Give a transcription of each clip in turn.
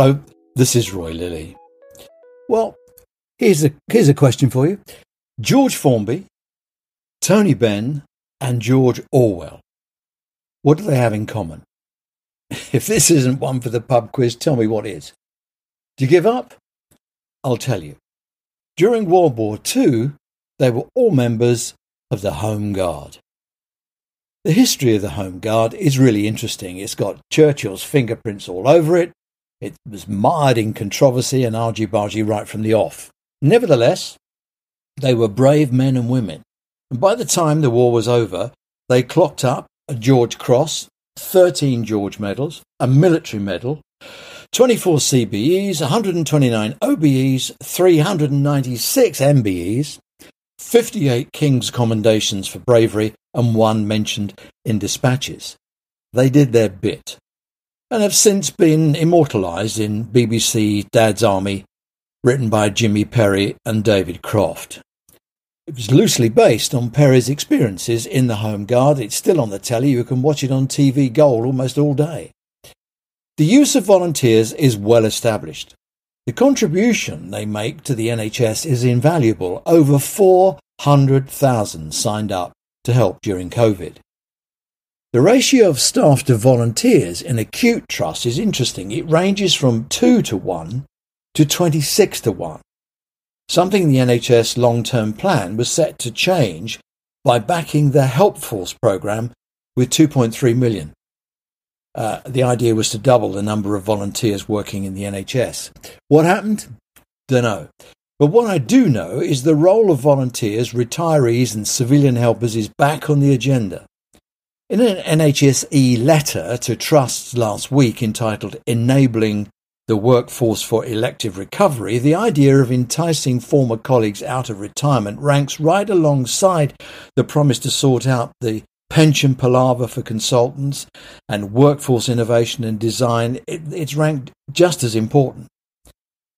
Hello, this is Roy Lilly. Well, here's a, here's a question for you. George Formby, Tony Benn, and George Orwell. What do they have in common? If this isn't one for the pub quiz, tell me what is. Do you give up? I'll tell you. During World War II, they were all members of the Home Guard. The history of the Home Guard is really interesting. It's got Churchill's fingerprints all over it, it was mired in controversy and argy-bargy right from the off. Nevertheless, they were brave men and women. And by the time the war was over, they clocked up a George Cross, 13 George medals, a military medal, 24 CBEs, 129 OBEs, 396 MBEs, 58 King's commendations for bravery, and one mentioned in dispatches. They did their bit and have since been immortalised in BBC Dad's Army, written by Jimmy Perry and David Croft. It was loosely based on Perry's experiences in the Home Guard. It's still on the telly. You can watch it on TV Gold almost all day. The use of volunteers is well established. The contribution they make to the NHS is invaluable. Over 400,000 signed up to help during COVID. The ratio of staff to volunteers in acute trust is interesting. It ranges from 2 to 1 to 26 to 1. Something the NHS long term plan was set to change by backing the Helpforce programme with 2.3 million. Uh, the idea was to double the number of volunteers working in the NHS. What happened? Don't know. But what I do know is the role of volunteers, retirees, and civilian helpers is back on the agenda. In an NHSE letter to trusts last week entitled Enabling the Workforce for Elective Recovery, the idea of enticing former colleagues out of retirement ranks right alongside the promise to sort out the pension palaver for consultants and workforce innovation and design. It, it's ranked just as important.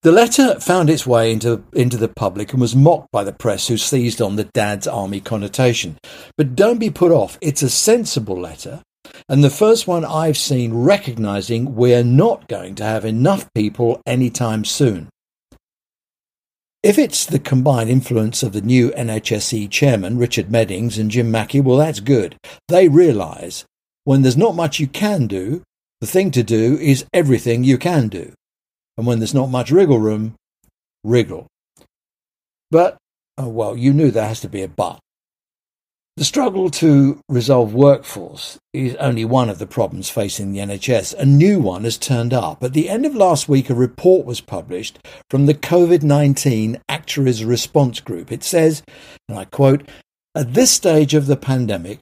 The letter found its way into, into the public and was mocked by the press, who seized on the dad's army connotation. But don't be put off, it's a sensible letter, and the first one I've seen recognising we're not going to have enough people anytime soon. If it's the combined influence of the new NHSE chairman, Richard Meddings, and Jim Mackey, well, that's good. They realise when there's not much you can do, the thing to do is everything you can do and when there's not much wriggle room, wriggle. But, oh, well, you knew there has to be a but. The struggle to resolve workforce is only one of the problems facing the NHS. A new one has turned up. At the end of last week, a report was published from the COVID 19 Actuaries Response Group. It says, and I quote, at this stage of the pandemic,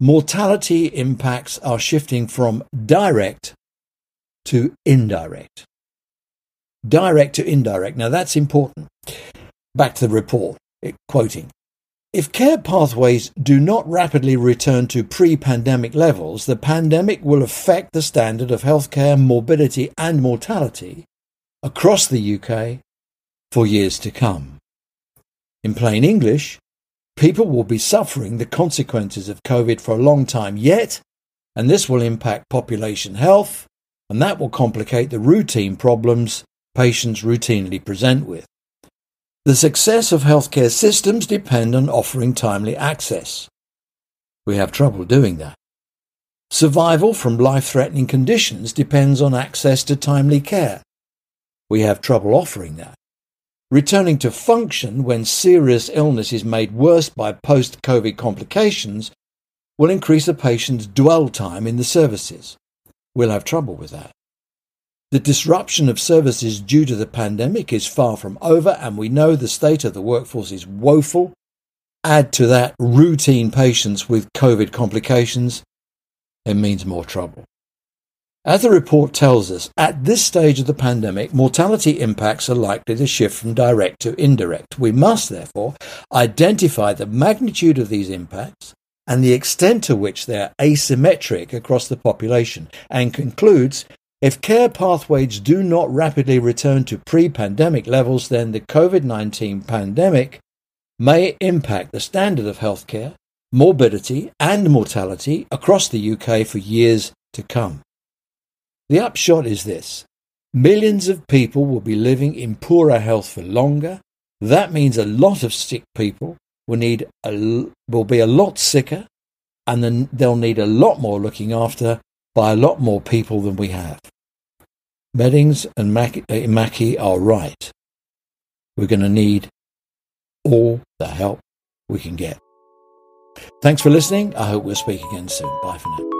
mortality impacts are shifting from direct to indirect direct to indirect. Now that's important. Back to the report, quoting. If care pathways do not rapidly return to pre pandemic levels, the pandemic will affect the standard of healthcare, morbidity, and mortality across the UK for years to come. In plain English, people will be suffering the consequences of COVID for a long time yet, and this will impact population health, and that will complicate the routine problems patients routinely present with. The success of healthcare systems depend on offering timely access. We have trouble doing that. Survival from life-threatening conditions depends on access to timely care. We have trouble offering that. Returning to function when serious illness is made worse by post-COVID complications will increase a patient's dwell time in the services. We'll have trouble with that. The disruption of services due to the pandemic is far from over, and we know the state of the workforce is woeful. Add to that routine patients with COVID complications, it means more trouble. As the report tells us, at this stage of the pandemic, mortality impacts are likely to shift from direct to indirect. We must, therefore, identify the magnitude of these impacts and the extent to which they are asymmetric across the population, and concludes if care pathways do not rapidly return to pre pandemic levels, then the COVID 19 pandemic may impact the standard of healthcare, morbidity, and mortality across the UK for years to come. The upshot is this Millions of people will be living in poorer health for longer. That means a lot of sick people will need a, will be a lot sicker, and then they'll need a lot more looking after by a lot more people than we have. Meddings and uh, Mackey are right. We're going to need all the help we can get. Thanks for listening. I hope we'll speak again soon. Bye for now.